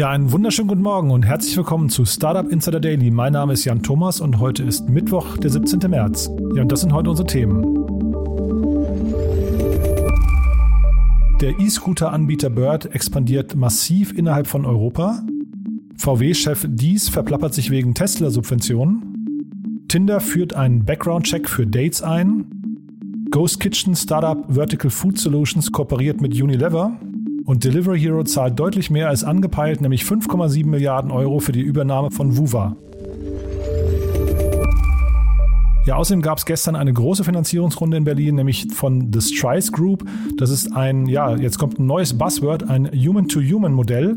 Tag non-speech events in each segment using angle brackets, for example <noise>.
Ja, einen wunderschönen guten Morgen und herzlich willkommen zu Startup Insider Daily. Mein Name ist Jan Thomas und heute ist Mittwoch, der 17. März. Ja, und das sind heute unsere Themen. Der E-Scooter-Anbieter Bird expandiert massiv innerhalb von Europa. VW-Chef Dies verplappert sich wegen Tesla-Subventionen. Tinder führt einen Background-Check für Dates ein. Ghost Kitchen Startup Vertical Food Solutions kooperiert mit Unilever. Und Delivery Hero zahlt deutlich mehr als angepeilt, nämlich 5,7 Milliarden Euro für die Übernahme von Wuva. Ja, außerdem gab es gestern eine große Finanzierungsrunde in Berlin, nämlich von The Strice Group. Das ist ein, ja, jetzt kommt ein neues Buzzword, ein Human-to-Human-Modell.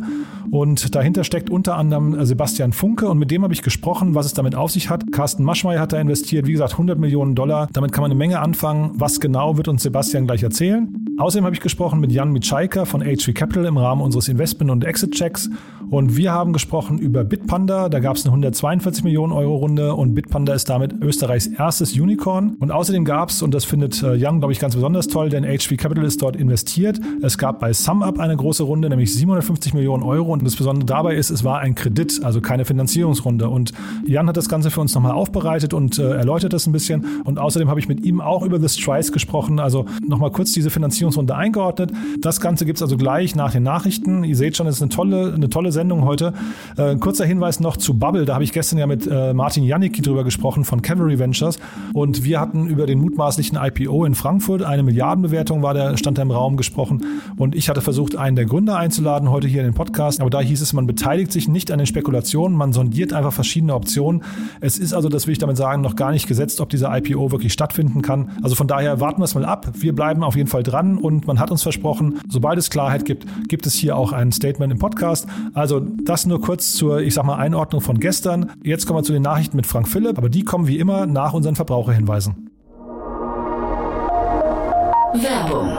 Und dahinter steckt unter anderem äh, Sebastian Funke und mit dem habe ich gesprochen, was es damit auf sich hat. Carsten Maschmeyer hat da investiert, wie gesagt, 100 Millionen Dollar. Damit kann man eine Menge anfangen. Was genau wird uns Sebastian gleich erzählen. Außerdem habe ich gesprochen mit Jan Mitschaiker von HV Capital im Rahmen unseres Investment- und Exit-Checks. Und wir haben gesprochen über Bitpanda. Da gab es eine 142 Millionen Euro Runde und Bitpanda ist damit Österreichs erstes Unicorn. Und außerdem gab es, und das findet äh, Jan, glaube ich, ganz besonders toll, denn HV Capital ist dort investiert. Es gab bei SumUp eine große Runde, nämlich 750 Millionen Euro. Und das Besondere dabei ist, es war ein Kredit, also keine Finanzierungsrunde. Und Jan hat das Ganze für uns nochmal aufbereitet und äh, erläutert das ein bisschen. Und außerdem habe ich mit ihm auch über The Strice gesprochen. Also nochmal kurz diese Finanzierungsrunde eingeordnet. Das Ganze gibt es also gleich nach den Nachrichten. Ihr seht schon, es ist eine tolle, eine tolle Sendung heute. Äh, kurzer Hinweis noch zu Bubble. Da habe ich gestern ja mit äh, Martin Janicki drüber gesprochen von Cavalry Ventures. Und wir hatten über den mutmaßlichen IPO in Frankfurt, eine Milliardenbewertung war der, stand da im Raum gesprochen. Und ich hatte versucht, einen der Gründer einzuladen heute hier in den Podcast. Aber da hieß es, man beteiligt sich nicht an den Spekulationen, man sondiert einfach verschiedene Optionen. Es ist also, das will ich damit sagen, noch gar nicht gesetzt, ob dieser IPO wirklich stattfinden kann. Also von daher warten wir es mal ab. Wir bleiben auf jeden Fall dran und man hat uns versprochen, sobald es Klarheit gibt, gibt es hier auch ein Statement im Podcast. Also also das nur kurz zur, ich sag mal, Einordnung von gestern. Jetzt kommen wir zu den Nachrichten mit Frank Philipp, aber die kommen wie immer nach unseren Verbraucherhinweisen. Werbung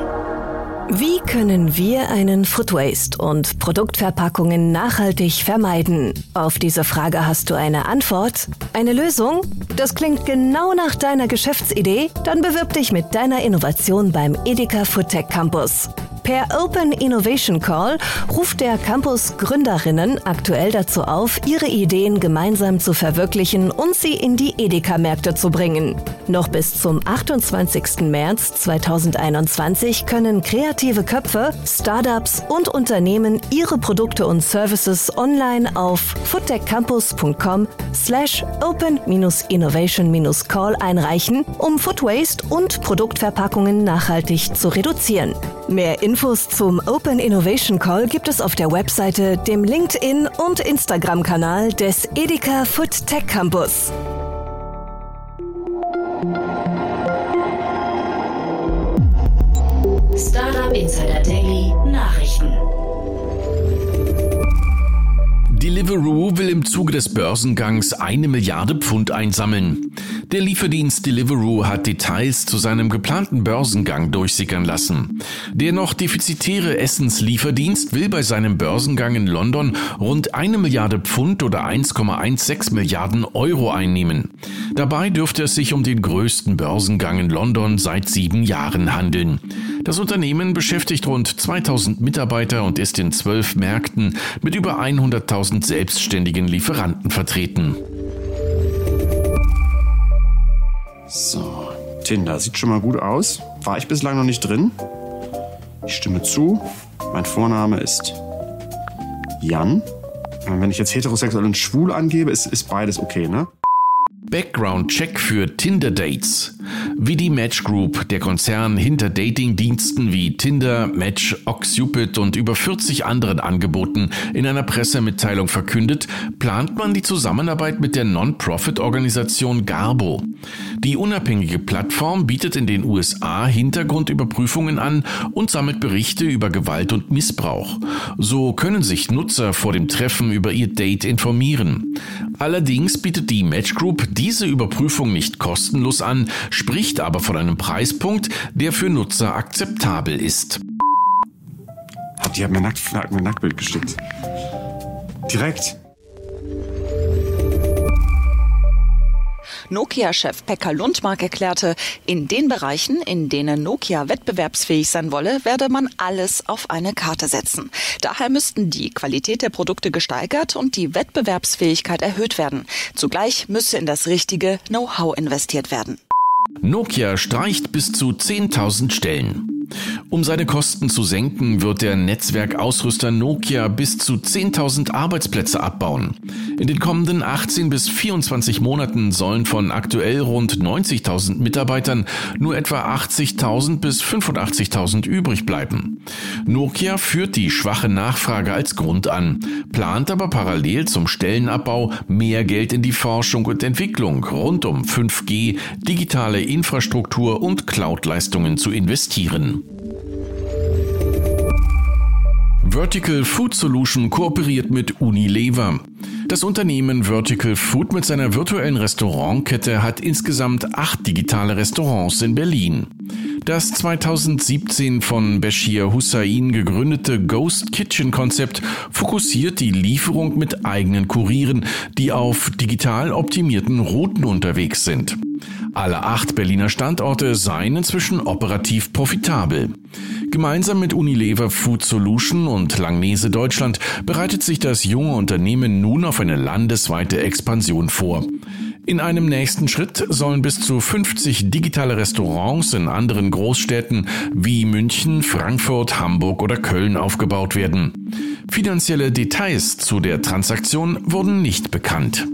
wie können wir einen Food Waste und Produktverpackungen nachhaltig vermeiden? Auf diese Frage hast du eine Antwort? Eine Lösung? Das klingt genau nach deiner Geschäftsidee? Dann bewirb dich mit deiner Innovation beim Edeka Foodtech Campus. Per Open Innovation Call ruft der Campus Gründerinnen aktuell dazu auf, ihre Ideen gemeinsam zu verwirklichen und sie in die Edeka-Märkte zu bringen. Noch bis zum 28. März 2021 können kreative Köpfe, Startups und Unternehmen ihre Produkte und Services online auf foodtechcampus.com slash open-innovation-call einreichen, um Food Waste und Produktverpackungen nachhaltig zu reduzieren. Mehr Infos zum Open Innovation Call gibt es auf der Webseite, dem LinkedIn und Instagram-Kanal des Edeka Food Tech Campus. Startup Insider Daily Nachrichten. Deliveroo will im Zuge des Börsengangs eine Milliarde Pfund einsammeln. Der Lieferdienst Deliveroo hat Details zu seinem geplanten Börsengang durchsickern lassen. Der noch defizitäre Essenslieferdienst will bei seinem Börsengang in London rund eine Milliarde Pfund oder 1,16 Milliarden Euro einnehmen. Dabei dürfte es sich um den größten Börsengang in London seit sieben Jahren handeln. Das Unternehmen beschäftigt rund 2000 Mitarbeiter und ist in zwölf Märkten mit über 100.000 1000 selbstständigen Lieferanten vertreten. So, Tinder sieht schon mal gut aus. War ich bislang noch nicht drin. Ich stimme zu. Mein Vorname ist Jan. Wenn ich jetzt heterosexuell und schwul angebe, ist, ist beides okay, ne? Background-Check für Tinder-Dates. Wie die Match Group, der Konzern hinter Dating-Diensten wie Tinder, Match, Oxcupid und über 40 anderen Angeboten in einer Pressemitteilung verkündet, plant man die Zusammenarbeit mit der Non-Profit-Organisation Garbo. Die unabhängige Plattform bietet in den USA Hintergrundüberprüfungen an und sammelt Berichte über Gewalt und Missbrauch. So können sich Nutzer vor dem Treffen über ihr Date informieren. Allerdings bietet die Match Group diese Überprüfung nicht kostenlos an, spricht aber von einem Preispunkt, der für Nutzer akzeptabel ist. Die hat mir, ein Nacktbild geschickt. Direkt. Nokia-Chef Pekka Lundmark erklärte, in den Bereichen, in denen Nokia wettbewerbsfähig sein wolle, werde man alles auf eine Karte setzen. Daher müssten die Qualität der Produkte gesteigert und die Wettbewerbsfähigkeit erhöht werden. Zugleich müsse in das richtige Know-how investiert werden. Nokia streicht bis zu 10.000 Stellen. Um seine Kosten zu senken, wird der Netzwerkausrüster Nokia bis zu 10.000 Arbeitsplätze abbauen. In den kommenden 18 bis 24 Monaten sollen von aktuell rund 90.000 Mitarbeitern nur etwa 80.000 bis 85.000 übrig bleiben. Nokia führt die schwache Nachfrage als Grund an, plant aber parallel zum Stellenabbau mehr Geld in die Forschung und Entwicklung rund um 5G, digitale Infrastruktur und Cloud-Leistungen zu investieren. Vertical Food Solution kooperiert mit Unilever. Das Unternehmen Vertical Food mit seiner virtuellen Restaurantkette hat insgesamt acht digitale Restaurants in Berlin. Das 2017 von Bashir Hussain gegründete Ghost Kitchen Konzept fokussiert die Lieferung mit eigenen Kurieren, die auf digital optimierten Routen unterwegs sind. Alle acht Berliner Standorte seien inzwischen operativ profitabel. Gemeinsam mit Unilever Food Solution und Langnese Deutschland bereitet sich das junge Unternehmen nun auf eine landesweite Expansion vor. In einem nächsten Schritt sollen bis zu 50 digitale Restaurants in anderen Großstädten wie München, Frankfurt, Hamburg oder Köln aufgebaut werden. Finanzielle Details zu der Transaktion wurden nicht bekannt.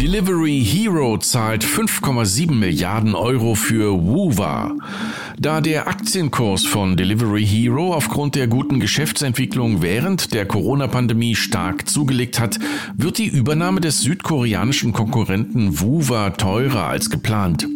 Delivery Hero zahlt 5,7 Milliarden Euro für Woowa. Da der Aktienkurs von Delivery Hero aufgrund der guten Geschäftsentwicklung während der Corona-Pandemie stark zugelegt hat, wird die Übernahme des südkoreanischen Konkurrenten Woowa teurer als geplant.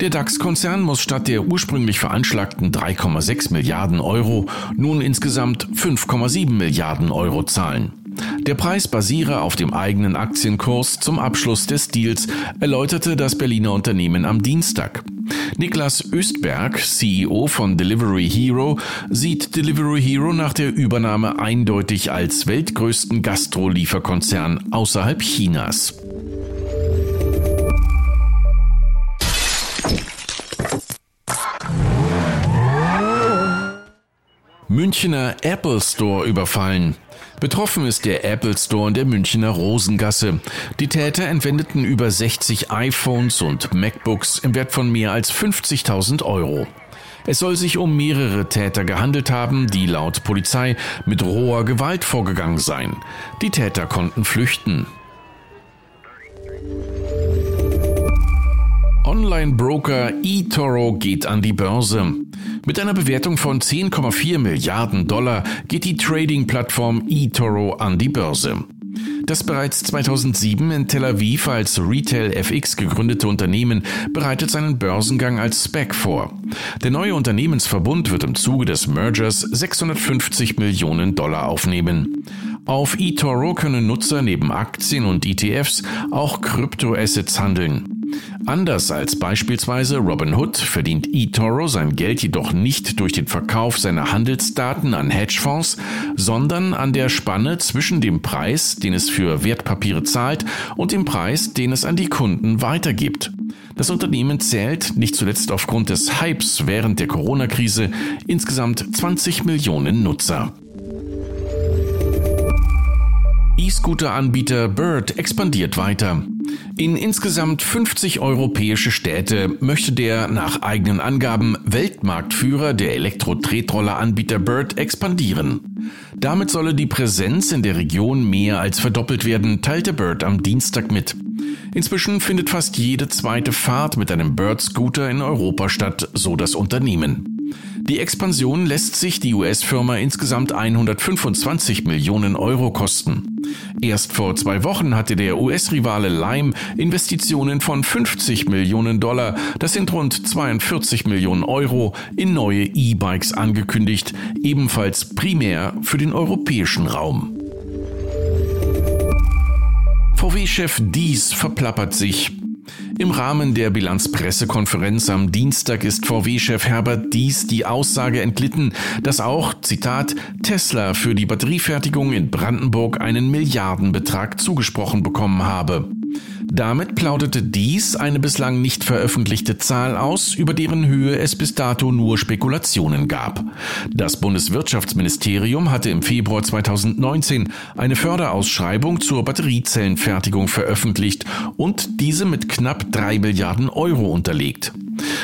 Der DAX-Konzern muss statt der ursprünglich veranschlagten 3,6 Milliarden Euro nun insgesamt 5,7 Milliarden Euro zahlen. Der Preis basiere auf dem eigenen Aktienkurs zum Abschluss des Deals, erläuterte das Berliner Unternehmen am Dienstag. Niklas Östberg, CEO von Delivery Hero, sieht Delivery Hero nach der Übernahme eindeutig als weltgrößten Gastrolieferkonzern außerhalb Chinas. Münchner Apple Store überfallen. Betroffen ist der Apple Store in der Münchner Rosengasse. Die Täter entwendeten über 60 iPhones und MacBooks im Wert von mehr als 50.000 Euro. Es soll sich um mehrere Täter gehandelt haben, die laut Polizei mit roher Gewalt vorgegangen seien. Die Täter konnten flüchten. Online-Broker eToro geht an die Börse. Mit einer Bewertung von 10,4 Milliarden Dollar geht die Trading-Plattform eToro an die Börse. Das bereits 2007 in Tel Aviv als Retail FX gegründete Unternehmen bereitet seinen Börsengang als SPAC vor. Der neue Unternehmensverbund wird im Zuge des Mergers 650 Millionen Dollar aufnehmen. Auf eToro können Nutzer neben Aktien und ETFs auch Kryptoassets handeln. Anders als beispielsweise Robinhood verdient eToro sein Geld jedoch nicht durch den Verkauf seiner Handelsdaten an Hedgefonds, sondern an der Spanne zwischen dem Preis, den es für Wertpapiere zahlt, und dem Preis, den es an die Kunden weitergibt. Das Unternehmen zählt, nicht zuletzt aufgrund des Hypes während der Corona-Krise, insgesamt 20 Millionen Nutzer. E-Scooter-Anbieter Bird expandiert weiter. In insgesamt 50 europäische Städte möchte der nach eigenen Angaben Weltmarktführer der Elektro-Tretroller-Anbieter Bird expandieren. Damit solle die Präsenz in der Region mehr als verdoppelt werden, teilte Bird am Dienstag mit. Inzwischen findet fast jede zweite Fahrt mit einem Bird-Scooter in Europa statt, so das Unternehmen. Die Expansion lässt sich die US-Firma insgesamt 125 Millionen Euro kosten. Erst vor zwei Wochen hatte der US-Rivale Lime Investitionen von 50 Millionen Dollar, das sind rund 42 Millionen Euro, in neue E-Bikes angekündigt, ebenfalls primär für den europäischen Raum. VW-Chef Dies verplappert sich. Im Rahmen der Bilanzpressekonferenz am Dienstag ist VW-Chef Herbert Dies die Aussage entglitten, dass auch, Zitat, Tesla für die Batteriefertigung in Brandenburg einen Milliardenbetrag zugesprochen bekommen habe. Damit plauderte dies eine bislang nicht veröffentlichte Zahl aus, über deren Höhe es bis dato nur Spekulationen gab. Das Bundeswirtschaftsministerium hatte im Februar 2019 eine Förderausschreibung zur Batteriezellenfertigung veröffentlicht und diese mit knapp drei Milliarden Euro unterlegt.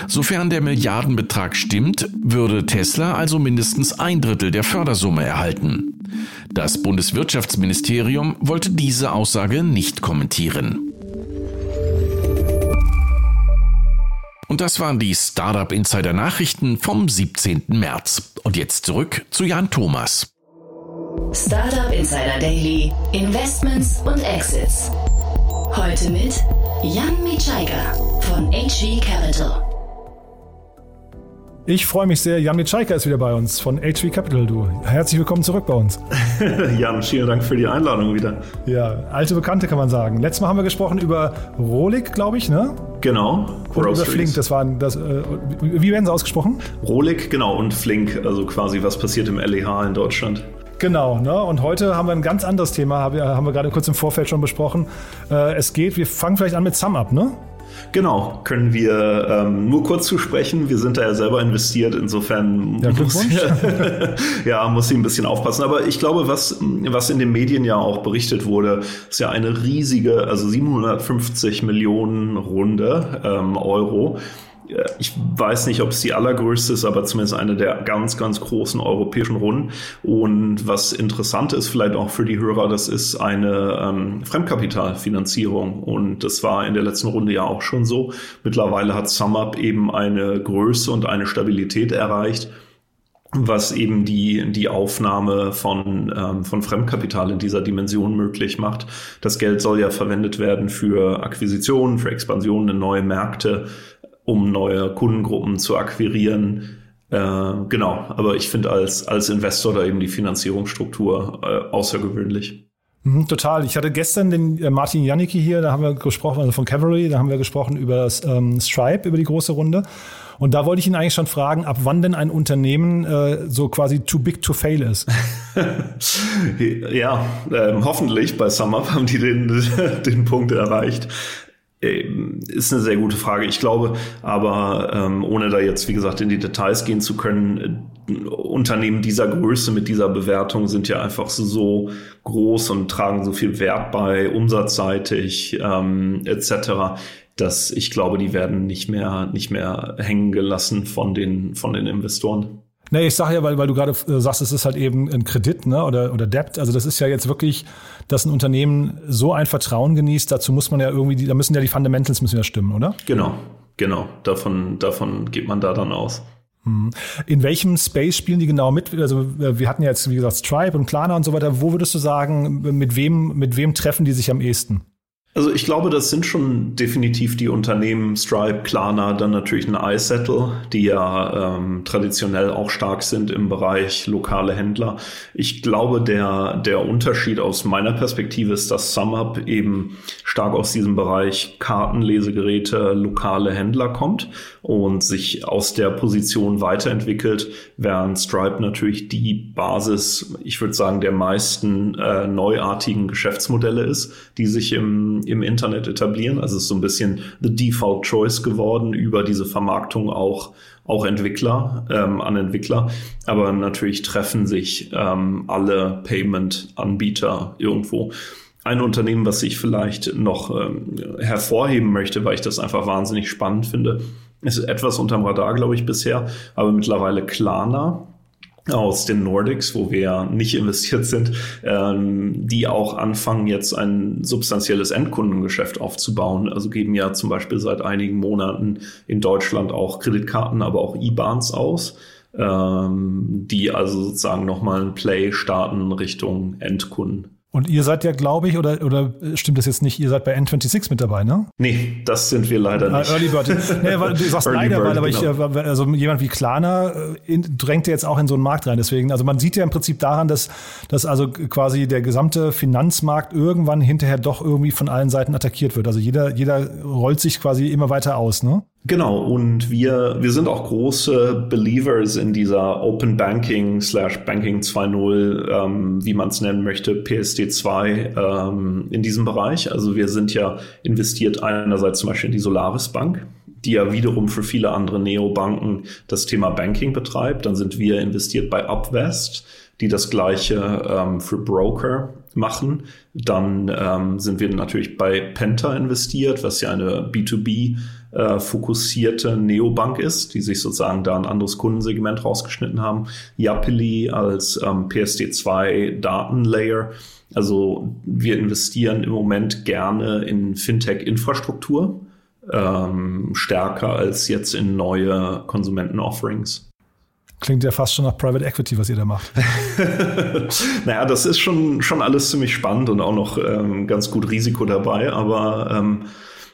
Sofern der Milliardenbetrag stimmt, würde Tesla also mindestens ein Drittel der Fördersumme erhalten. Das Bundeswirtschaftsministerium wollte diese Aussage nicht kommentieren. Und das waren die Startup Insider Nachrichten vom 17. März. Und jetzt zurück zu Jan Thomas. Startup Insider Daily, Investments und Exits. Heute mit Jan Mitschaiger von HV Capital. Ich freue mich sehr. Jan Mitschaiker ist wieder bei uns von HV Capital. Du, herzlich willkommen zurück bei uns. <laughs> Jan, vielen Dank für die Einladung wieder. Ja, alte Bekannte kann man sagen. Letztes Mal haben wir gesprochen über Rolik, glaube ich, ne? Genau. Und über Flink, das waren das. Äh, wie werden sie ausgesprochen? Rolik, genau, und Flink, also quasi was passiert im LEH in Deutschland. Genau, ne? und heute haben wir ein ganz anderes Thema, haben wir, haben wir gerade kurz im Vorfeld schon besprochen. Äh, es geht, wir fangen vielleicht an mit SumUp, ne? Genau, können wir ähm, nur kurz zu sprechen. Wir sind da ja selber investiert, insofern ja, muss, <laughs> ja, muss ich ein bisschen aufpassen. Aber ich glaube, was, was in den Medien ja auch berichtet wurde, ist ja eine riesige, also 750 Millionen Runde ähm, Euro ich weiß nicht, ob es die allergrößte ist, aber zumindest eine der ganz, ganz großen europäischen Runden. Und was interessant ist, vielleicht auch für die Hörer, das ist eine ähm, Fremdkapitalfinanzierung. Und das war in der letzten Runde ja auch schon so. Mittlerweile hat SumUp eben eine Größe und eine Stabilität erreicht was eben die, die Aufnahme von, ähm, von Fremdkapital in dieser Dimension möglich macht. Das Geld soll ja verwendet werden für Akquisitionen, für Expansionen in neue Märkte, um neue Kundengruppen zu akquirieren. Äh, genau, aber ich finde als, als Investor da eben die Finanzierungsstruktur äh, außergewöhnlich. Mhm, total. Ich hatte gestern den äh, Martin Janicki hier, da haben wir gesprochen, also von Cavalry, da haben wir gesprochen über das ähm, Stripe, über die große Runde. Und da wollte ich ihn eigentlich schon fragen, ab wann denn ein Unternehmen äh, so quasi too big to fail ist. <laughs> <laughs> ja, ähm, hoffentlich bei SumUp haben die den, <laughs> den Punkt erreicht. Ähm, ist eine sehr gute Frage. Ich glaube, aber ähm, ohne da jetzt, wie gesagt, in die Details gehen zu können, äh, Unternehmen dieser Größe mit dieser Bewertung sind ja einfach so groß und tragen so viel Wert bei, umsatzseitig ähm, etc., dass ich glaube, die werden nicht mehr, nicht mehr hängen gelassen von den, von den Investoren. Nee, ich sage ja, weil, weil du gerade äh, sagst, es ist halt eben ein Kredit ne, oder, oder Debt. Also das ist ja jetzt wirklich, dass ein Unternehmen so ein Vertrauen genießt. Dazu muss man ja irgendwie, da müssen ja die Fundamentals müssen ja stimmen, oder? Genau, genau. Davon, davon geht man da dann aus. Hm. In welchem Space spielen die genau mit? Also äh, wir hatten ja jetzt, wie gesagt, Stripe und Klarna und so weiter. Wo würdest du sagen, mit wem, mit wem treffen die sich am ehesten? Also ich glaube, das sind schon definitiv die Unternehmen Stripe, Klarna, dann natürlich ein iSettle, die ja ähm, traditionell auch stark sind im Bereich lokale Händler. Ich glaube, der, der Unterschied aus meiner Perspektive ist, dass SumUp eben stark aus diesem Bereich Kartenlesegeräte, lokale Händler kommt und sich aus der Position weiterentwickelt, während Stripe natürlich die Basis, ich würde sagen, der meisten äh, neuartigen Geschäftsmodelle ist, die sich im im Internet etablieren. Also es ist so ein bisschen the default choice geworden über diese Vermarktung auch auch Entwickler ähm, an Entwickler, aber natürlich treffen sich ähm, alle Payment-Anbieter irgendwo. Ein Unternehmen, was ich vielleicht noch ähm, hervorheben möchte, weil ich das einfach wahnsinnig spannend finde, ist etwas unterm Radar, glaube ich, bisher, aber mittlerweile Klarna aus den Nordics, wo wir ja nicht investiert sind, ähm, die auch anfangen, jetzt ein substanzielles Endkundengeschäft aufzubauen. Also geben ja zum Beispiel seit einigen Monaten in Deutschland auch Kreditkarten, aber auch IBANs aus, ähm, die also sozusagen nochmal ein Play starten Richtung Endkunden. Und ihr seid ja, glaube ich, oder, oder stimmt das jetzt nicht, ihr seid bei N26 mit dabei, ne? Nee, das sind wir leider Ah, nicht. Early Bird. nee, weil du sagst <laughs> Early leider, Bird, weil aber ich, genau. äh, also jemand wie Klarna äh, in, drängt ja jetzt auch in so einen Markt rein. Deswegen, also man sieht ja im Prinzip daran, dass, dass also quasi der gesamte Finanzmarkt irgendwann hinterher doch irgendwie von allen Seiten attackiert wird. Also jeder, jeder rollt sich quasi immer weiter aus, ne? Genau, und wir, wir sind auch große Believers in dieser Open Banking slash Banking 2.0, ähm, wie man es nennen möchte, PSD2 ähm, in diesem Bereich. Also wir sind ja investiert einerseits zum Beispiel in die Solaris Bank, die ja wiederum für viele andere Neobanken das Thema Banking betreibt. Dann sind wir investiert bei Upvest, die das gleiche ähm, für Broker machen. Dann ähm, sind wir natürlich bei Penta investiert, was ja eine B2B äh, fokussierte Neobank ist, die sich sozusagen da ein anderes Kundensegment rausgeschnitten haben. Yapili als ähm, PSD2 Datenlayer. Also wir investieren im Moment gerne in Fintech-Infrastruktur, ähm, stärker als jetzt in neue Konsumenten-Offerings. Klingt ja fast schon nach Private Equity, was ihr da macht. <laughs> naja, das ist schon, schon alles ziemlich spannend und auch noch ähm, ganz gut Risiko dabei, aber ähm,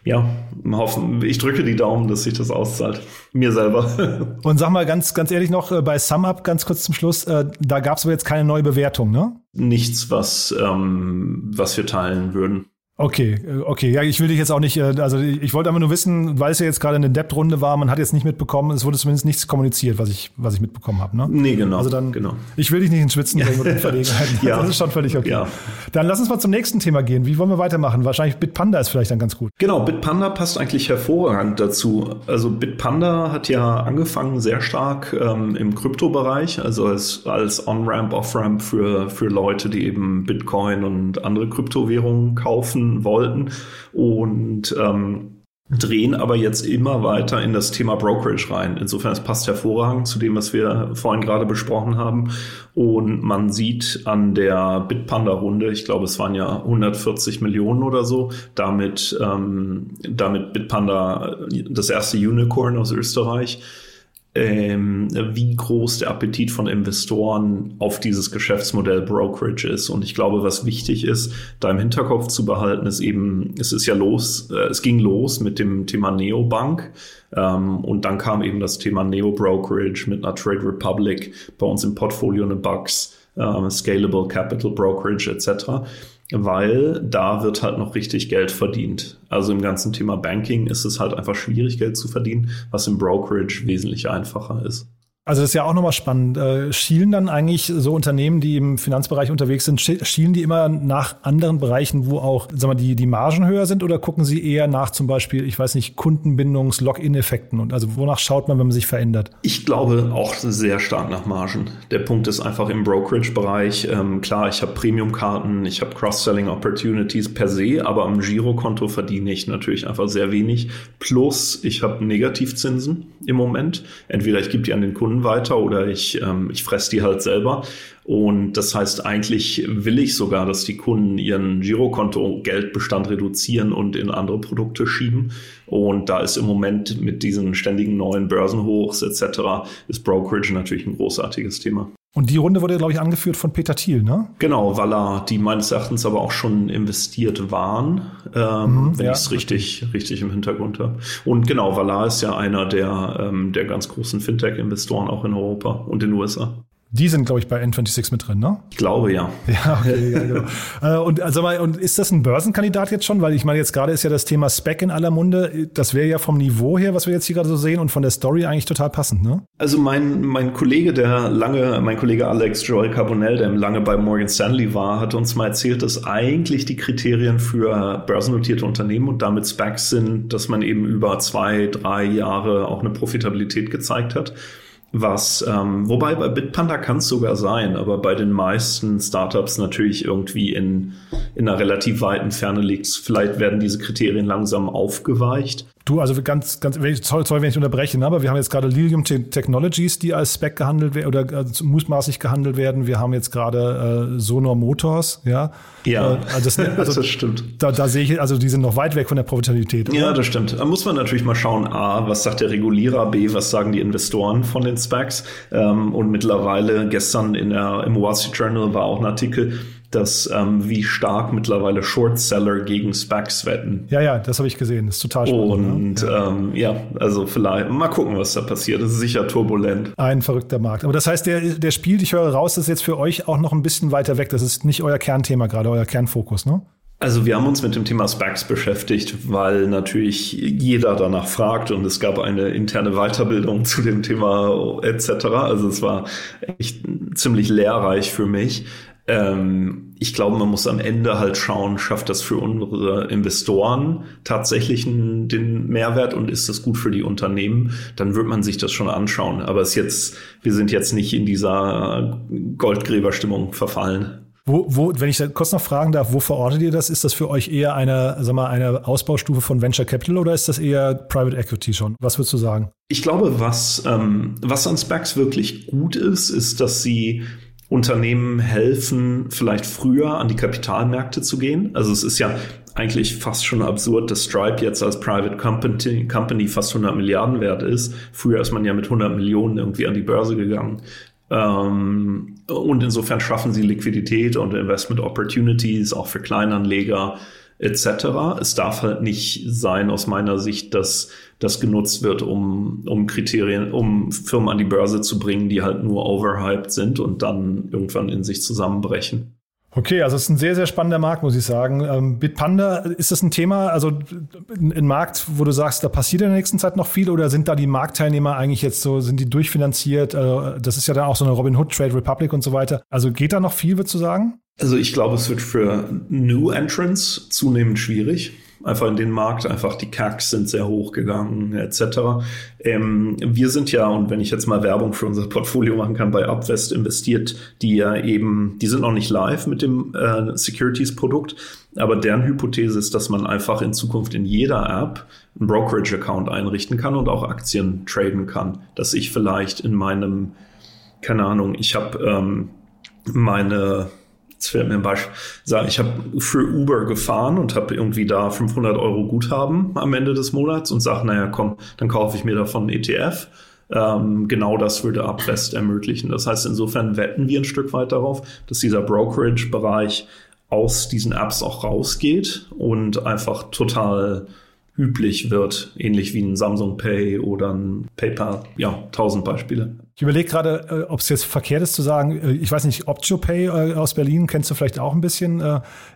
ja, hoffen, ich drücke die Daumen, dass sich das auszahlt. Mir selber. <laughs> Und sag mal ganz, ganz ehrlich noch äh, bei SumUp ganz kurz zum Schluss, äh, da gab es aber jetzt keine neue Bewertung, ne? Nichts, was, ähm, was wir teilen würden. Okay, äh, okay. Ja, ich will dich jetzt auch nicht, äh, also ich wollte aber nur wissen, weil es ja jetzt gerade eine Debt-Runde war, man hat jetzt nicht mitbekommen, es wurde zumindest nichts kommuniziert, was ich, was ich mitbekommen habe. Ne? Nee, genau. Also dann, genau. ich will dich nicht ins Schwitzen bringen oder in Verlegenheiten. <laughs> Ja. Das ist schon völlig okay. Ja. Dann lass uns mal zum nächsten Thema gehen. Wie wollen wir weitermachen? Wahrscheinlich Bitpanda ist vielleicht dann ganz gut. Genau, Bitpanda passt eigentlich hervorragend dazu. Also Bitpanda hat ja angefangen sehr stark ähm, im Kryptobereich, also als, als On-Ramp, Off-Ramp für, für Leute, die eben Bitcoin und andere Kryptowährungen kaufen wollten und ähm, drehen aber jetzt immer weiter in das Thema Brokerage rein. Insofern, es passt hervorragend zu dem, was wir vorhin gerade besprochen haben. Und man sieht an der Bitpanda-Runde, ich glaube, es waren ja 140 Millionen oder so, damit, ähm, damit Bitpanda das erste Unicorn aus Österreich, ähm, wie groß der Appetit von Investoren auf dieses Geschäftsmodell Brokerage ist. Und ich glaube, was wichtig ist, da im Hinterkopf zu behalten, ist eben, es ist ja los, äh, es ging los mit dem Thema Neobank. Ähm, und dann kam eben das Thema Neo Brokerage mit einer Trade Republic, bei uns im Portfolio eine Bugs, ähm, Scalable Capital Brokerage etc weil da wird halt noch richtig Geld verdient. Also im ganzen Thema Banking ist es halt einfach schwierig, Geld zu verdienen, was im Brokerage wesentlich einfacher ist. Also das ist ja auch nochmal spannend. Äh, Schielen dann eigentlich so Unternehmen, die im Finanzbereich unterwegs sind, schi- schielen die immer nach anderen Bereichen, wo auch sagen wir, die, die Margen höher sind oder gucken sie eher nach zum Beispiel, ich weiß nicht, Kundenbindungs-, Login-Effekten und also wonach schaut man, wenn man sich verändert? Ich glaube auch sehr stark nach Margen. Der Punkt ist einfach im Brokerage-Bereich, ähm, klar, ich habe Premium-Karten, ich habe Cross-Selling-Opportunities per se, aber am Girokonto verdiene ich natürlich einfach sehr wenig. Plus, ich habe Negativzinsen im Moment. Entweder ich gebe die an den Kunden weiter oder ich, ähm, ich fresse die halt selber. Und das heißt, eigentlich will ich sogar, dass die Kunden ihren Girokonto-Geldbestand reduzieren und in andere Produkte schieben. Und da ist im Moment mit diesen ständigen neuen Börsenhochs etc. ist Brokerage natürlich ein großartiges Thema. Und die Runde wurde, glaube ich, angeführt von Peter Thiel, ne? Genau, Walla, die meines Erachtens aber auch schon investiert waren, ähm, Mhm, wenn ja, ich es richtig, richtig im Hintergrund habe. Und genau, Walla ist ja einer der, ähm, der ganz großen Fintech-Investoren auch in Europa und in den USA. Die sind, glaube ich, bei N26 mit drin, ne? Ich glaube ja. Ja, okay, ja, genau. <laughs> Äh, und also mal, und ist das ein Börsenkandidat jetzt schon? Weil ich meine, jetzt gerade ist ja das Thema Spec in aller Munde. Das wäre ja vom Niveau her, was wir jetzt hier gerade so sehen, und von der Story eigentlich total passend, ne? Also mein, mein Kollege, der lange, mein Kollege Alex Joel Carbonell, der lange bei Morgan Stanley war, hat uns mal erzählt, dass eigentlich die Kriterien für börsennotierte Unternehmen und damit Specs sind, dass man eben über zwei, drei Jahre auch eine Profitabilität gezeigt hat. Was, ähm, wobei bei Bitpanda kann es sogar sein, aber bei den meisten Startups natürlich irgendwie in, in einer relativ weiten Ferne liegt. Vielleicht werden diese Kriterien langsam aufgeweicht. Du, also ganz, ganz, sorry, sorry, wenn ich unterbreche, ne, aber wir haben jetzt gerade Lilium Te- Technologies, die als Spec gehandelt werden oder äh, mutmaßlich gehandelt werden. Wir haben jetzt gerade äh, Sonor Motors, ja. Ja, Äh, also das, <laughs> also das stimmt. Da, da sehe ich, also die sind noch weit weg von der Profitabilität. oder? Ja, das stimmt. Da muss man natürlich mal schauen, A, was sagt der Regulierer, B, was sagen die Investoren von den Specs. Ähm, und mittlerweile gestern in der, im Wall Street Journal war auch ein Artikel, dass ähm, wie stark mittlerweile Shortseller gegen Specs wetten. Ja, ja, das habe ich gesehen. Das ist total spannend. Und ne? ja. Ähm, ja, also vielleicht mal gucken, was da passiert. Das ist sicher turbulent. Ein verrückter Markt. Aber das heißt, der, der spielt, ich höre raus, das ist jetzt für euch auch noch ein bisschen weiter weg. Das ist nicht euer Kernthema gerade, euer Kernfokus, ne? Also wir haben uns mit dem Thema Specs beschäftigt, weil natürlich jeder danach fragt und es gab eine interne Weiterbildung zu dem Thema etc. Also es war echt ziemlich lehrreich für mich. Ähm, ich glaube, man muss am Ende halt schauen, schafft das für unsere Investoren tatsächlich den Mehrwert und ist das gut für die Unternehmen? Dann wird man sich das schon anschauen. Aber es jetzt, wir sind jetzt nicht in dieser Goldgräberstimmung verfallen. Wo, wo, wenn ich da kurz noch fragen darf, wo verortet ihr das? Ist das für euch eher eine, sag mal, eine Ausbaustufe von Venture Capital oder ist das eher Private Equity schon? Was würdest du sagen? Ich glaube, was, ähm, was an Specs wirklich gut ist, ist, dass sie Unternehmen helfen, vielleicht früher an die Kapitalmärkte zu gehen. Also es ist ja eigentlich fast schon absurd, dass Stripe jetzt als Private Company, Company fast 100 Milliarden wert ist. Früher ist man ja mit 100 Millionen irgendwie an die Börse gegangen. Ähm, und insofern schaffen sie Liquidität und Investment Opportunities auch für Kleinanleger etc. Es darf halt nicht sein aus meiner Sicht, dass das genutzt wird, um, um Kriterien, um Firmen an die Börse zu bringen, die halt nur overhyped sind und dann irgendwann in sich zusammenbrechen. Okay, also es ist ein sehr, sehr spannender Markt, muss ich sagen. Ähm, Bitpanda, ist das ein Thema, also ein Markt, wo du sagst, da passiert in der nächsten Zeit noch viel oder sind da die Marktteilnehmer eigentlich jetzt so, sind die durchfinanziert? Also das ist ja dann auch so eine Robin Hood, Trade Republic und so weiter. Also geht da noch viel, würdest du sagen? Also ich glaube, es wird für New Entrants zunehmend schwierig einfach in den Markt, einfach die CACs sind sehr hoch gegangen, etc. Ähm, wir sind ja, und wenn ich jetzt mal Werbung für unser Portfolio machen kann, bei Upvest investiert, die ja eben, die sind noch nicht live mit dem äh, Securities-Produkt, aber deren Hypothese ist, dass man einfach in Zukunft in jeder App einen Brokerage-Account einrichten kann und auch Aktien traden kann. Dass ich vielleicht in meinem, keine Ahnung, ich habe ähm, meine Jetzt fällt mir ein Beispiel sagen, ich habe für Uber gefahren und habe irgendwie da 500 Euro Guthaben am Ende des Monats und sage, naja, komm, dann kaufe ich mir davon einen ETF. Ähm, genau das würde Upvest ermöglichen. Das heißt, insofern wetten wir ein Stück weit darauf, dass dieser Brokerage-Bereich aus diesen Apps auch rausgeht und einfach total üblich wird, ähnlich wie ein Samsung Pay oder ein PayPal. Ja, tausend Beispiele. Ich überlege gerade, äh, ob es jetzt verkehrt ist zu sagen, äh, ich weiß nicht, OptioPay äh, aus Berlin kennst du vielleicht auch ein bisschen,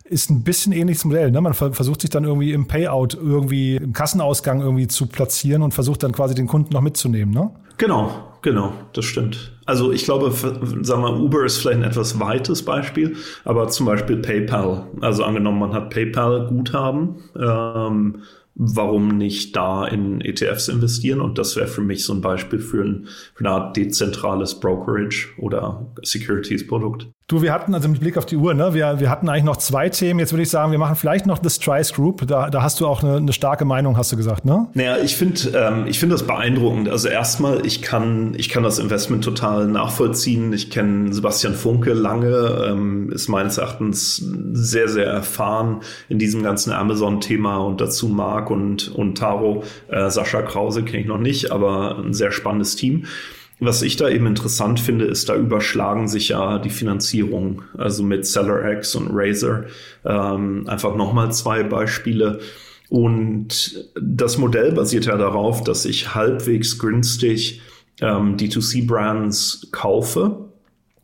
ist ein bisschen ähnliches Modell. Ne? Man ver versucht sich dann irgendwie im Payout irgendwie im Kassenausgang irgendwie zu platzieren und versucht dann quasi den Kunden noch mitzunehmen, ne? Genau, genau, das stimmt. Also ich glaube, sagen wir, Uber ist vielleicht ein etwas weites Beispiel, aber zum Beispiel PayPal. Also angenommen, man hat PayPal-Guthaben. Ähm, warum nicht da in ETFs investieren? Und das wäre für mich so ein Beispiel für, ein, für eine Art dezentrales Brokerage oder Securities-Produkt. Du, wir hatten also mit Blick auf die Uhr, ne, wir, wir hatten eigentlich noch zwei Themen. Jetzt würde ich sagen, wir machen vielleicht noch das Trice Group. Da, da hast du auch eine, eine starke Meinung, hast du gesagt, ne? Naja, ich finde ähm, ich finde das beeindruckend. Also erstmal, ich kann, ich kann das Investment total nachvollziehen. Ich kenne Sebastian Funke lange, ähm, ist meines Erachtens sehr, sehr erfahren in diesem ganzen Amazon-Thema und dazu Marc und, und Taro. Äh, Sascha Krause kenne ich noch nicht, aber ein sehr spannendes Team. Was ich da eben interessant finde, ist, da überschlagen sich ja die Finanzierung. Also mit SellerX und Razer. Ähm, einfach nochmal zwei Beispiele. Und das Modell basiert ja darauf, dass ich halbwegs günstig ähm, D2C-Brands kaufe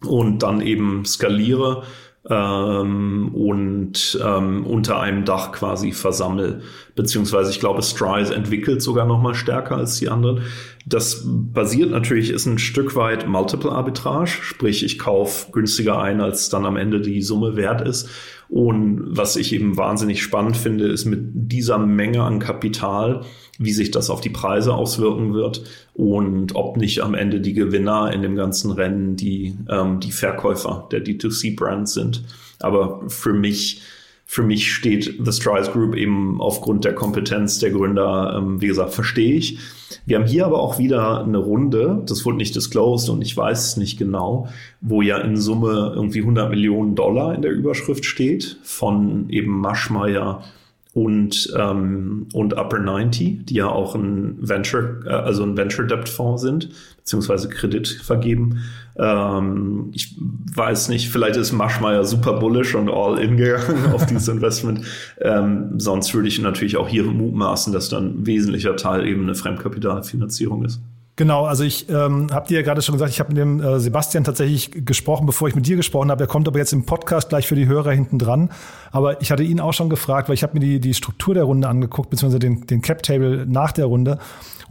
und dann eben skaliere ähm, und ähm, unter einem Dach quasi versammle. Beziehungsweise ich glaube, Strize entwickelt sogar noch mal stärker als die anderen. Das basiert natürlich, ist ein Stück weit Multiple Arbitrage, sprich ich kaufe günstiger ein, als dann am Ende die Summe wert ist. Und was ich eben wahnsinnig spannend finde, ist mit dieser Menge an Kapital, wie sich das auf die Preise auswirken wird und ob nicht am Ende die Gewinner in dem ganzen Rennen die, ähm, die Verkäufer der D2C-Brands sind. Aber für mich für mich steht The Strides Group eben aufgrund der Kompetenz der Gründer, ähm, wie gesagt, verstehe ich. Wir haben hier aber auch wieder eine Runde, das wurde nicht disclosed und ich weiß es nicht genau, wo ja in Summe irgendwie 100 Millionen Dollar in der Überschrift steht von eben Maschmeyer und, ähm, und Upper 90, die ja auch ein Venture, äh, also ein Venture Debt Fonds sind, beziehungsweise Kredit vergeben. Ähm, ich weiß nicht, vielleicht ist Maschmeyer super bullish und all in gegangen <laughs> auf dieses Investment. Ähm, sonst würde ich natürlich auch hier mutmaßen, dass dann ein wesentlicher Teil eben eine Fremdkapitalfinanzierung ist. Genau, also ich ähm, habe dir ja gerade schon gesagt, ich habe mit dem äh, Sebastian tatsächlich gesprochen, bevor ich mit dir gesprochen habe. Er kommt aber jetzt im Podcast gleich für die Hörer hinten dran. Aber ich hatte ihn auch schon gefragt, weil ich habe mir die, die Struktur der Runde angeguckt, beziehungsweise den, den Cap-Table nach der Runde.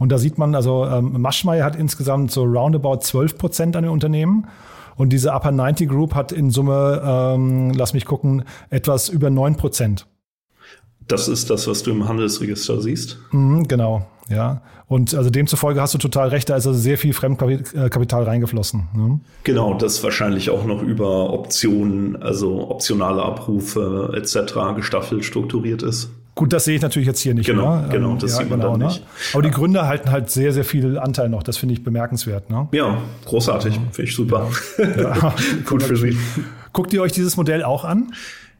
Und da sieht man, also ähm, Maschmeyer hat insgesamt so roundabout 12 Prozent an den Unternehmen. Und diese Upper 90 Group hat in Summe, ähm, lass mich gucken, etwas über 9 Prozent. Das ist das, was du im Handelsregister siehst? Mhm, genau, ja. Und also demzufolge hast du total recht, da ist also sehr viel Fremdkapital reingeflossen. Ne? Genau, das wahrscheinlich auch noch über Optionen, also optionale Abrufe etc. gestaffelt strukturiert ist. Gut, das sehe ich natürlich jetzt hier nicht. Genau, ne? genau, das ja, sieht man genau, dann ne? nicht. Aber die Gründer halten halt sehr, sehr viel Anteil noch. Das finde ich bemerkenswert. Ne? Ja, großartig. Finde ich super. Ja. <laughs> Gut für Sie. Guckt ihr euch dieses Modell auch an?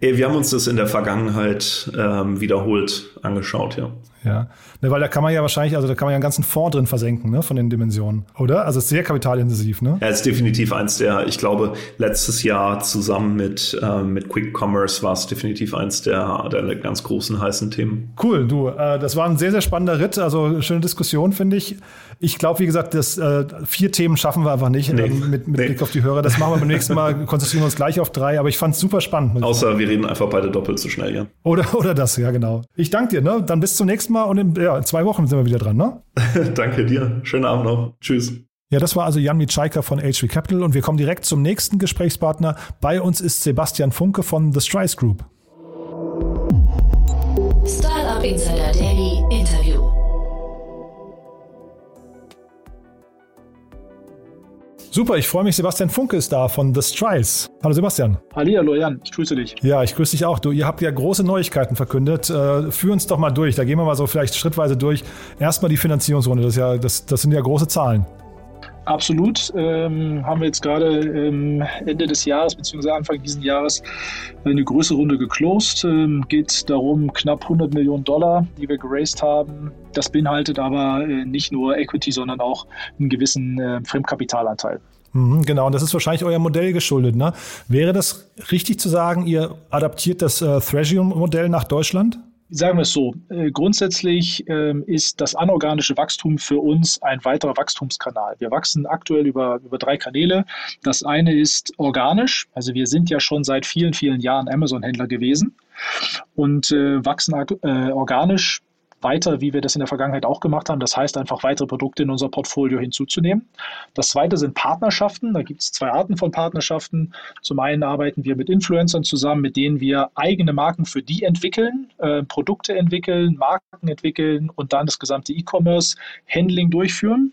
Wir haben uns das in der Vergangenheit ähm, wiederholt angeschaut, ja. Ja, ne, weil da kann man ja wahrscheinlich, also da kann man ja einen ganzen Fonds drin versenken, ne, von den Dimensionen, oder? Also es ist sehr kapitalintensiv, ne? Ja, ist definitiv eins der, ich glaube, letztes Jahr zusammen mit, äh, mit Quick Commerce war es definitiv eins der, der ganz großen heißen Themen. Cool, du, äh, das war ein sehr, sehr spannender Ritt, also schöne Diskussion, finde ich. Ich glaube, wie gesagt, das äh, vier Themen schaffen wir einfach nicht nee. ähm, mit, mit nee. Blick auf die Hörer. Das machen wir beim nächsten Mal, <laughs> konzentrieren wir uns gleich auf drei, aber ich fand es super spannend. Außer wir reden einfach beide doppelt so schnell, ja. Oder, <laughs> oder das, ja, genau. Ich danke dir, ne? Dann bis zum nächsten Mal und in, ja, in zwei Wochen sind wir wieder dran, ne? <laughs> danke dir. Schönen Abend noch. Tschüss. Ja, das war also Jan Mitschaiker von HV Capital und wir kommen direkt zum nächsten Gesprächspartner. Bei uns ist Sebastian Funke von The Strice Group. Startup Insider Daily Super, ich freue mich. Sebastian Funke ist da von The Strice. Hallo Sebastian. Hallo Jan, ich grüße dich. Ja, ich grüße dich auch. Du, ihr habt ja große Neuigkeiten verkündet. Äh, führ uns doch mal durch. Da gehen wir mal so vielleicht schrittweise durch. Erstmal die Finanzierungsrunde. Das, ja, das, das sind ja große Zahlen. Absolut. Ähm, haben wir jetzt gerade ähm, Ende des Jahres bzw. Anfang dieses Jahres eine größere Runde geclosed. Ähm, geht darum knapp 100 Millionen Dollar, die wir geraced haben. Das beinhaltet aber äh, nicht nur Equity, sondern auch einen gewissen äh, Fremdkapitalanteil. Mhm, genau, und das ist wahrscheinlich euer Modell geschuldet. Ne? Wäre das richtig zu sagen, ihr adaptiert das äh, Threshold-Modell nach Deutschland? Sagen wir es so, äh, grundsätzlich ähm, ist das anorganische Wachstum für uns ein weiterer Wachstumskanal. Wir wachsen aktuell über, über drei Kanäle. Das eine ist organisch, also wir sind ja schon seit vielen, vielen Jahren Amazon-Händler gewesen und äh, wachsen äh, organisch weiter, wie wir das in der Vergangenheit auch gemacht haben. Das heißt, einfach weitere Produkte in unser Portfolio hinzuzunehmen. Das zweite sind Partnerschaften. Da gibt es zwei Arten von Partnerschaften. Zum einen arbeiten wir mit Influencern zusammen, mit denen wir eigene Marken für die entwickeln, äh, Produkte entwickeln, Marken entwickeln und dann das gesamte E-Commerce-Handling durchführen.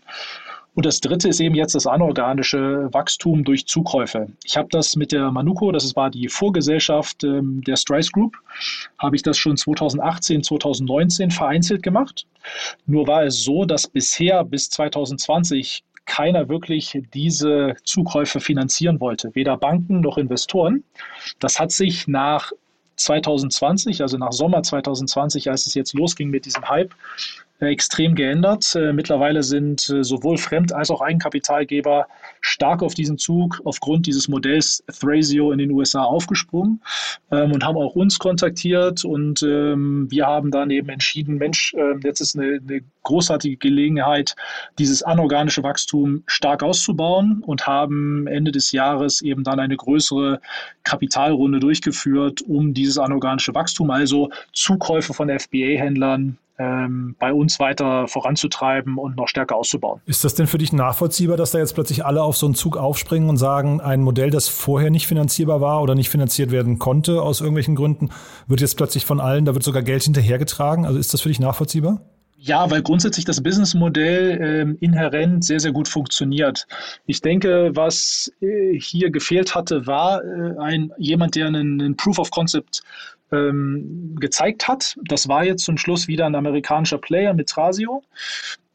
Und das dritte ist eben jetzt das anorganische Wachstum durch Zukäufe. Ich habe das mit der Manuko, das war die Vorgesellschaft ähm, der Strice Group, habe ich das schon 2018, 2019 vereinzelt gemacht. Nur war es so, dass bisher bis 2020 keiner wirklich diese Zukäufe finanzieren wollte, weder Banken noch Investoren. Das hat sich nach 2020, also nach Sommer 2020, als es jetzt losging mit diesem Hype, extrem geändert. Äh, mittlerweile sind äh, sowohl Fremd- als auch Eigenkapitalgeber stark auf diesen Zug aufgrund dieses Modells Thrasio in den USA aufgesprungen ähm, und haben auch uns kontaktiert und ähm, wir haben dann eben entschieden, Mensch, jetzt ist eine, eine großartige Gelegenheit, dieses anorganische Wachstum stark auszubauen und haben Ende des Jahres eben dann eine größere Kapitalrunde durchgeführt, um dieses anorganische Wachstum, also Zukäufe von FBA-Händlern ähm, bei uns weiter voranzutreiben und noch stärker auszubauen. Ist das denn für dich nachvollziehbar, dass da jetzt plötzlich alle auf so einen Zug aufspringen und sagen, ein Modell, das vorher nicht finanzierbar war oder nicht finanziert werden konnte aus irgendwelchen Gründen, wird jetzt plötzlich von allen, da wird sogar Geld hinterhergetragen? Also ist das für dich nachvollziehbar? Ja, weil grundsätzlich das Businessmodell äh, inhärent sehr, sehr gut funktioniert. Ich denke, was äh, hier gefehlt hatte, war äh, ein, jemand, der einen, einen Proof of Concept ähm, gezeigt hat. Das war jetzt zum Schluss wieder ein amerikanischer Player mit Trasio.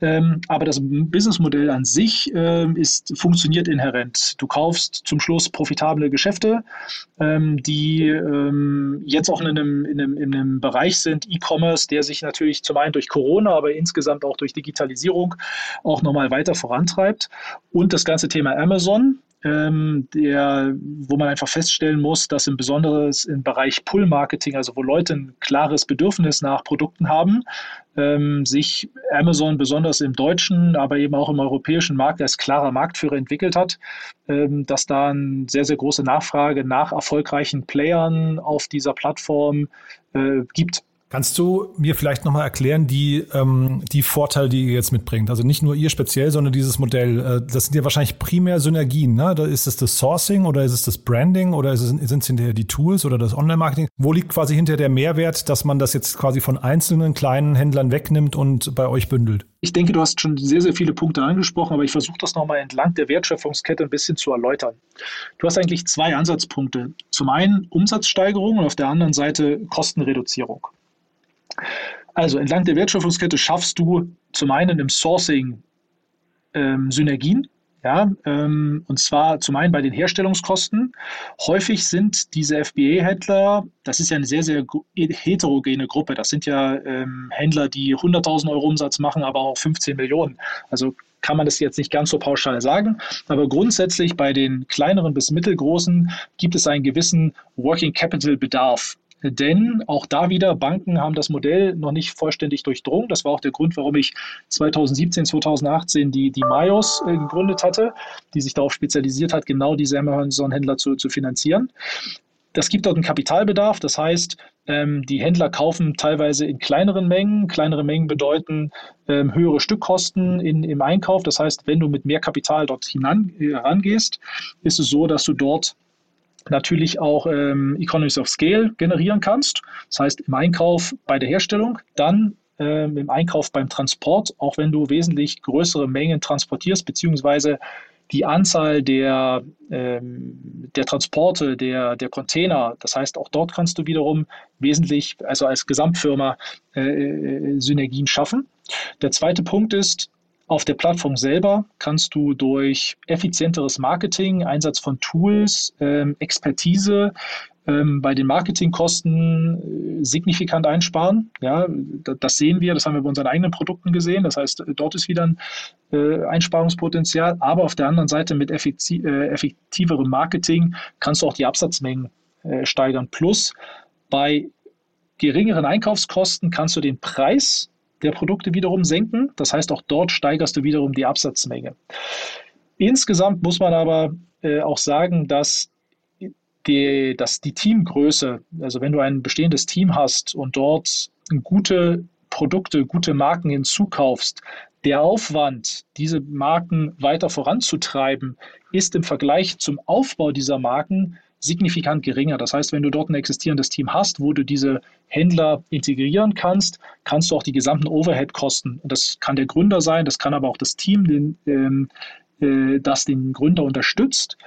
Ähm, aber das Businessmodell an sich ähm, ist, funktioniert inhärent. Du kaufst zum Schluss profitable Geschäfte, ähm, die ähm, jetzt auch in einem, in, einem, in einem Bereich sind, E-Commerce, der sich natürlich zum einen durch Corona, aber insgesamt auch durch Digitalisierung auch nochmal weiter vorantreibt. Und das ganze Thema Amazon, ähm, der, wo man einfach feststellen muss, dass im Besonderen im Bereich Pull-Marketing, also wo Leute ein klares Bedürfnis nach Produkten haben, ähm, sich Amazon besonders im deutschen, aber eben auch im europäischen Markt als klarer Marktführer entwickelt hat, ähm, dass da eine sehr, sehr große Nachfrage nach erfolgreichen Playern auf dieser Plattform äh, gibt. Kannst du mir vielleicht nochmal erklären, die, ähm, die Vorteile, die ihr jetzt mitbringt? Also nicht nur ihr speziell, sondern dieses Modell. Äh, das sind ja wahrscheinlich primär Synergien. Ne? Da ist es das Sourcing oder ist es das Branding oder sind es hinterher die Tools oder das Online-Marketing? Wo liegt quasi hinter der Mehrwert, dass man das jetzt quasi von einzelnen kleinen Händlern wegnimmt und bei euch bündelt? Ich denke, du hast schon sehr, sehr viele Punkte angesprochen, aber ich versuche das nochmal entlang der Wertschöpfungskette ein bisschen zu erläutern. Du hast eigentlich zwei Ansatzpunkte. Zum einen Umsatzsteigerung und auf der anderen Seite Kostenreduzierung. Also entlang der Wertschöpfungskette schaffst du zum einen im Sourcing ähm, Synergien, ja, ähm, und zwar zum einen bei den Herstellungskosten. Häufig sind diese FBA-Händler, das ist ja eine sehr, sehr heterogene Gruppe. Das sind ja ähm, Händler, die 100.000 Euro Umsatz machen, aber auch 15 Millionen. Also kann man das jetzt nicht ganz so pauschal sagen. Aber grundsätzlich bei den kleineren bis mittelgroßen gibt es einen gewissen Working Capital Bedarf. Denn auch da wieder, Banken haben das Modell noch nicht vollständig durchdrungen. Das war auch der Grund, warum ich 2017, 2018 die, die Mayos äh, gegründet hatte, die sich darauf spezialisiert hat, genau diese Amazon-Händler zu, zu finanzieren. Das gibt dort einen Kapitalbedarf. Das heißt, ähm, die Händler kaufen teilweise in kleineren Mengen. Kleinere Mengen bedeuten ähm, höhere Stückkosten in, im Einkauf. Das heißt, wenn du mit mehr Kapital dort hinan, äh, herangehst, ist es so, dass du dort natürlich auch ähm, Economies of Scale generieren kannst. Das heißt, im Einkauf bei der Herstellung, dann ähm, im Einkauf beim Transport, auch wenn du wesentlich größere Mengen transportierst, beziehungsweise die Anzahl der, ähm, der Transporte, der, der Container, das heißt, auch dort kannst du wiederum wesentlich, also als Gesamtfirma, äh, äh Synergien schaffen. Der zweite Punkt ist, auf der Plattform selber kannst du durch effizienteres Marketing, Einsatz von Tools, ähm, Expertise ähm, bei den Marketingkosten äh, signifikant einsparen. Ja, das sehen wir, das haben wir bei unseren eigenen Produkten gesehen. Das heißt, dort ist wieder ein äh, Einsparungspotenzial. Aber auf der anderen Seite mit effektiv, äh, effektiverem Marketing kannst du auch die Absatzmengen äh, steigern. Plus bei geringeren Einkaufskosten kannst du den Preis der Produkte wiederum senken. Das heißt, auch dort steigerst du wiederum die Absatzmenge. Insgesamt muss man aber äh, auch sagen, dass die, dass die Teamgröße, also wenn du ein bestehendes Team hast und dort gute Produkte, gute Marken hinzukaufst, der Aufwand, diese Marken weiter voranzutreiben, ist im Vergleich zum Aufbau dieser Marken signifikant geringer. Das heißt, wenn du dort ein existierendes Team hast, wo du diese Händler integrieren kannst, kannst du auch die gesamten Overhead-Kosten, das kann der Gründer sein, das kann aber auch das Team, den, ähm, äh, das den Gründer unterstützt,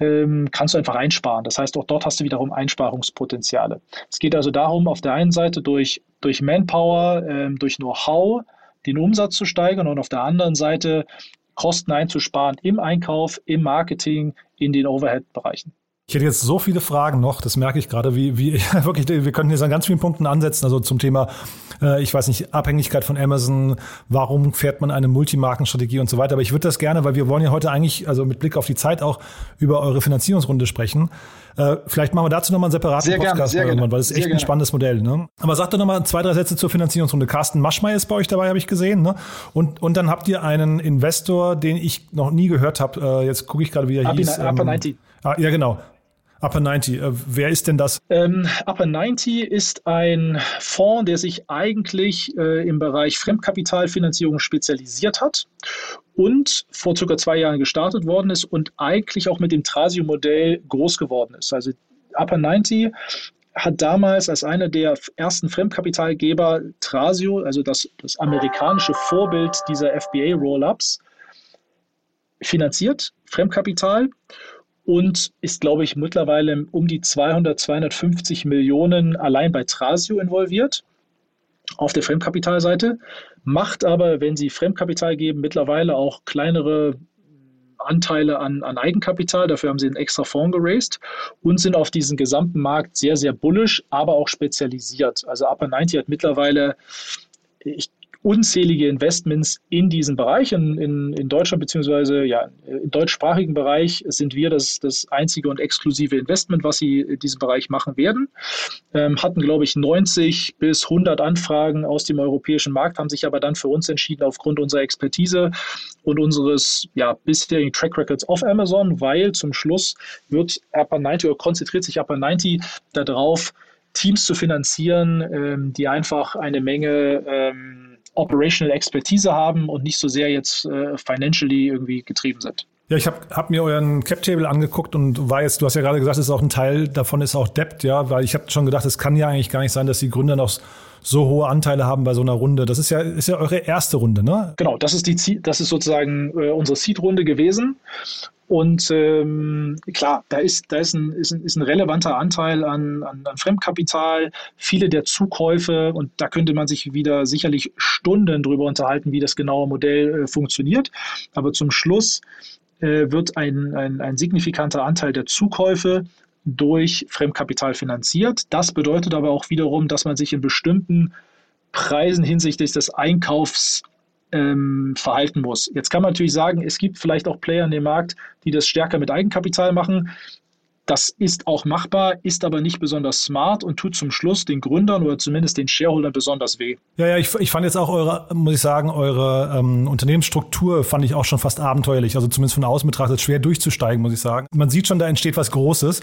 ähm, kannst du einfach einsparen. Das heißt, auch dort hast du wiederum Einsparungspotenziale. Es geht also darum, auf der einen Seite durch, durch Manpower, ähm, durch Know-how den Umsatz zu steigern und auf der anderen Seite Kosten einzusparen im Einkauf, im Marketing, in den Overhead-Bereichen. Ich hätte jetzt so viele Fragen noch, das merke ich gerade, wie, wie <laughs> wirklich, wir könnten jetzt an ganz vielen Punkten ansetzen, also zum Thema, äh, ich weiß nicht, Abhängigkeit von Amazon, warum fährt man eine Multimarkenstrategie und so weiter. Aber ich würde das gerne, weil wir wollen ja heute eigentlich, also mit Blick auf die Zeit auch über eure Finanzierungsrunde sprechen. Äh, vielleicht machen wir dazu nochmal einen separaten sehr Podcast gerne, irgendwann, weil das ist echt ein spannendes Modell. Ne? Aber sagt doch nochmal zwei, drei Sätze zur Finanzierungsrunde. Carsten Maschmeyer ist bei euch dabei, habe ich gesehen. Ne? Und, und dann habt ihr einen Investor, den ich noch nie gehört habe. Äh, jetzt gucke ich gerade, wie er hieß. In, ähm, 90. Ah, ja, genau. Upper 90, äh, wer ist denn das? Ähm, Upper 90 ist ein Fonds, der sich eigentlich äh, im Bereich Fremdkapitalfinanzierung spezialisiert hat und vor circa zwei Jahren gestartet worden ist und eigentlich auch mit dem Trasio-Modell groß geworden ist. Also Upper 90 hat damals als einer der ersten Fremdkapitalgeber Trasio, also das, das amerikanische Vorbild dieser FBA-Roll-Ups, finanziert, Fremdkapital und ist, glaube ich, mittlerweile um die 200, 250 Millionen allein bei Trasio involviert auf der Fremdkapitalseite, macht aber, wenn sie Fremdkapital geben, mittlerweile auch kleinere Anteile an, an Eigenkapital. Dafür haben sie einen extra Fonds geraced und sind auf diesen gesamten Markt sehr, sehr bullish, aber auch spezialisiert. Also Upper 90 hat mittlerweile, ich unzählige Investments in diesen Bereich. In, in, in Deutschland beziehungsweise ja, im deutschsprachigen Bereich sind wir das, das einzige und exklusive Investment, was sie in diesem Bereich machen werden. Ähm, hatten, glaube ich, 90 bis 100 Anfragen aus dem europäischen Markt, haben sich aber dann für uns entschieden aufgrund unserer Expertise und unseres ja, bisherigen Track Records auf Amazon, weil zum Schluss wird Upper 90 oder konzentriert sich Upper 90 darauf, Teams zu finanzieren, ähm, die einfach eine Menge ähm, Operational Expertise haben und nicht so sehr jetzt äh, financially irgendwie getrieben sind. Ja, ich habe hab mir euren Cap-Table angeguckt und war jetzt, du hast ja gerade gesagt, es ist auch ein Teil davon ist auch Debt, ja, weil ich habe schon gedacht, es kann ja eigentlich gar nicht sein, dass die Gründer noch so hohe Anteile haben bei so einer Runde. Das ist ja, ist ja eure erste Runde, ne? Genau, das ist die das ist sozusagen äh, unsere Seed-Runde gewesen. Und ähm, klar, da ist, da ist ein, ist ein, ist ein relevanter Anteil an, an, an Fremdkapital, viele der Zukäufe und da könnte man sich wieder sicherlich Stunden drüber unterhalten, wie das genaue Modell äh, funktioniert. Aber zum Schluss äh, wird ein, ein, ein signifikanter Anteil der Zukäufe durch Fremdkapital finanziert. Das bedeutet aber auch wiederum, dass man sich in bestimmten Preisen hinsichtlich des Einkaufs ähm, verhalten muss. Jetzt kann man natürlich sagen, es gibt vielleicht auch Player in dem Markt, die das stärker mit Eigenkapital machen. Das ist auch machbar, ist aber nicht besonders smart und tut zum Schluss den Gründern oder zumindest den Shareholdern besonders weh. Ja, ja, ich, ich fand jetzt auch eure, muss ich sagen, eure ähm, Unternehmensstruktur fand ich auch schon fast abenteuerlich. Also zumindest von außen betrachtet schwer durchzusteigen, muss ich sagen. Man sieht schon, da entsteht was Großes.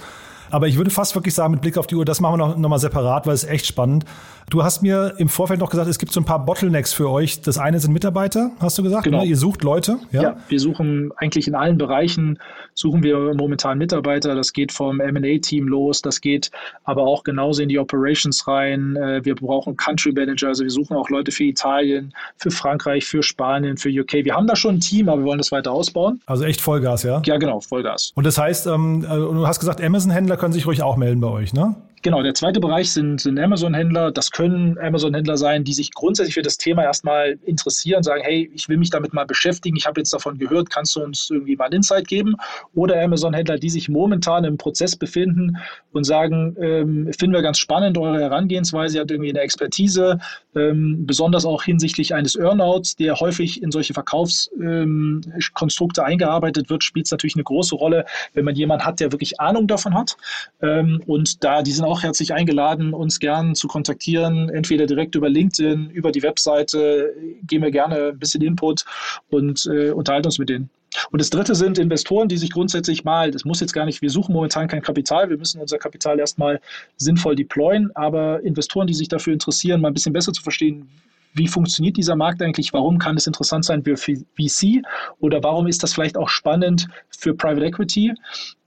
Aber ich würde fast wirklich sagen, mit Blick auf die Uhr, das machen wir noch, noch mal separat, weil es echt spannend. Du hast mir im Vorfeld noch gesagt, es gibt so ein paar Bottlenecks für euch. Das eine sind Mitarbeiter, hast du gesagt? Genau. Ne? Ihr sucht Leute. Ja? ja, wir suchen eigentlich in allen Bereichen, suchen wir momentan Mitarbeiter. Das geht vom M&A-Team los, das geht aber auch genauso in die Operations rein. Äh, wir brauchen Country Manager, also wir suchen auch Leute für Italien, für Frankreich, für Spanien, für UK. Wir haben da schon ein Team, aber wir wollen das weiter ausbauen. Also echt Vollgas, ja? Ja, genau, Vollgas. Und das heißt, ähm, äh, du hast gesagt, Amazon-Händler können sich ruhig auch melden bei euch, ne? Genau, der zweite Bereich sind, sind Amazon-Händler. Das können Amazon-Händler sein, die sich grundsätzlich für das Thema erstmal interessieren, sagen, hey, ich will mich damit mal beschäftigen, ich habe jetzt davon gehört, kannst du uns irgendwie mal Insight geben? Oder Amazon-Händler, die sich momentan im Prozess befinden und sagen, ähm, finden wir ganz spannend, eure Herangehensweise, ihr habt irgendwie eine Expertise, ähm, besonders auch hinsichtlich eines Earnouts, der häufig in solche Verkaufskonstrukte ähm, eingearbeitet wird, spielt es natürlich eine große Rolle, wenn man jemanden hat, der wirklich Ahnung davon hat. Ähm, und da, die sind auch herzlich eingeladen, uns gern zu kontaktieren, entweder direkt über LinkedIn, über die Webseite, geben wir gerne ein bisschen Input und äh, unterhalten uns mit denen. Und das dritte sind Investoren, die sich grundsätzlich mal, das muss jetzt gar nicht, wir suchen momentan kein Kapital, wir müssen unser Kapital erstmal sinnvoll deployen, aber Investoren, die sich dafür interessieren, mal ein bisschen besser zu verstehen, wie funktioniert dieser Markt eigentlich? Warum kann es interessant sein für VC? Oder warum ist das vielleicht auch spannend für Private Equity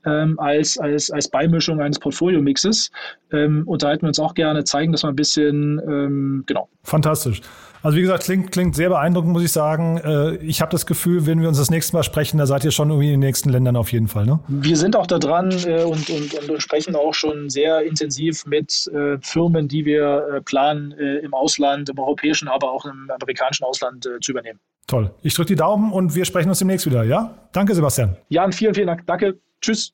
ähm, als, als, als Beimischung eines Portfolio-Mixes? Ähm, unterhalten wir uns auch gerne, zeigen das mal ein bisschen. Ähm, genau. Fantastisch. Also wie gesagt, klingt, klingt sehr beeindruckend, muss ich sagen. Äh, ich habe das Gefühl, wenn wir uns das nächste Mal sprechen, da seid ihr schon irgendwie in den nächsten Ländern auf jeden Fall. Ne? Wir sind auch da dran äh, und, und, und, sprechen auch schon sehr intensiv mit äh, Firmen, die wir planen, im Ausland, im europäischen, aber auch im amerikanischen Ausland zu übernehmen. Toll. Ich drücke die Daumen und wir sprechen uns demnächst wieder, ja? Danke, Sebastian. Jan, vielen, vielen Dank. Danke. Tschüss.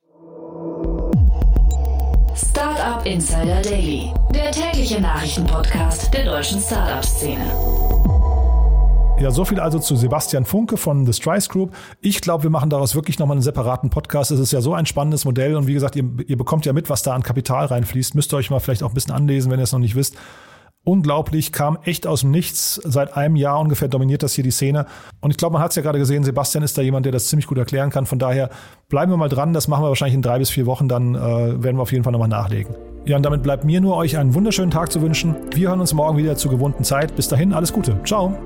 Startup Insider Daily, der tägliche Nachrichtenpodcast der deutschen Startup-Szene. Ja, so viel also zu Sebastian Funke von The Strice Group. Ich glaube, wir machen daraus wirklich nochmal einen separaten Podcast. Es ist ja so ein spannendes Modell und wie gesagt, ihr, ihr bekommt ja mit, was da an Kapital reinfließt. Müsst ihr euch mal vielleicht auch ein bisschen anlesen, wenn ihr es noch nicht wisst unglaublich, kam echt aus dem Nichts. Seit einem Jahr ungefähr dominiert das hier die Szene. Und ich glaube, man hat es ja gerade gesehen, Sebastian ist da jemand, der das ziemlich gut erklären kann. Von daher bleiben wir mal dran. Das machen wir wahrscheinlich in drei bis vier Wochen. Dann äh, werden wir auf jeden Fall nochmal nachlegen. Ja, und damit bleibt mir nur, euch einen wunderschönen Tag zu wünschen. Wir hören uns morgen wieder zur gewohnten Zeit. Bis dahin, alles Gute. Ciao.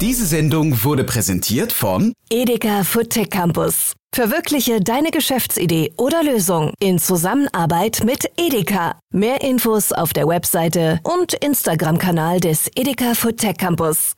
Diese Sendung wurde präsentiert von Edeka Food Tech Campus. Verwirkliche deine Geschäftsidee oder Lösung in Zusammenarbeit mit Edeka. Mehr Infos auf der Webseite und Instagram-Kanal des Edeka Food Tech Campus.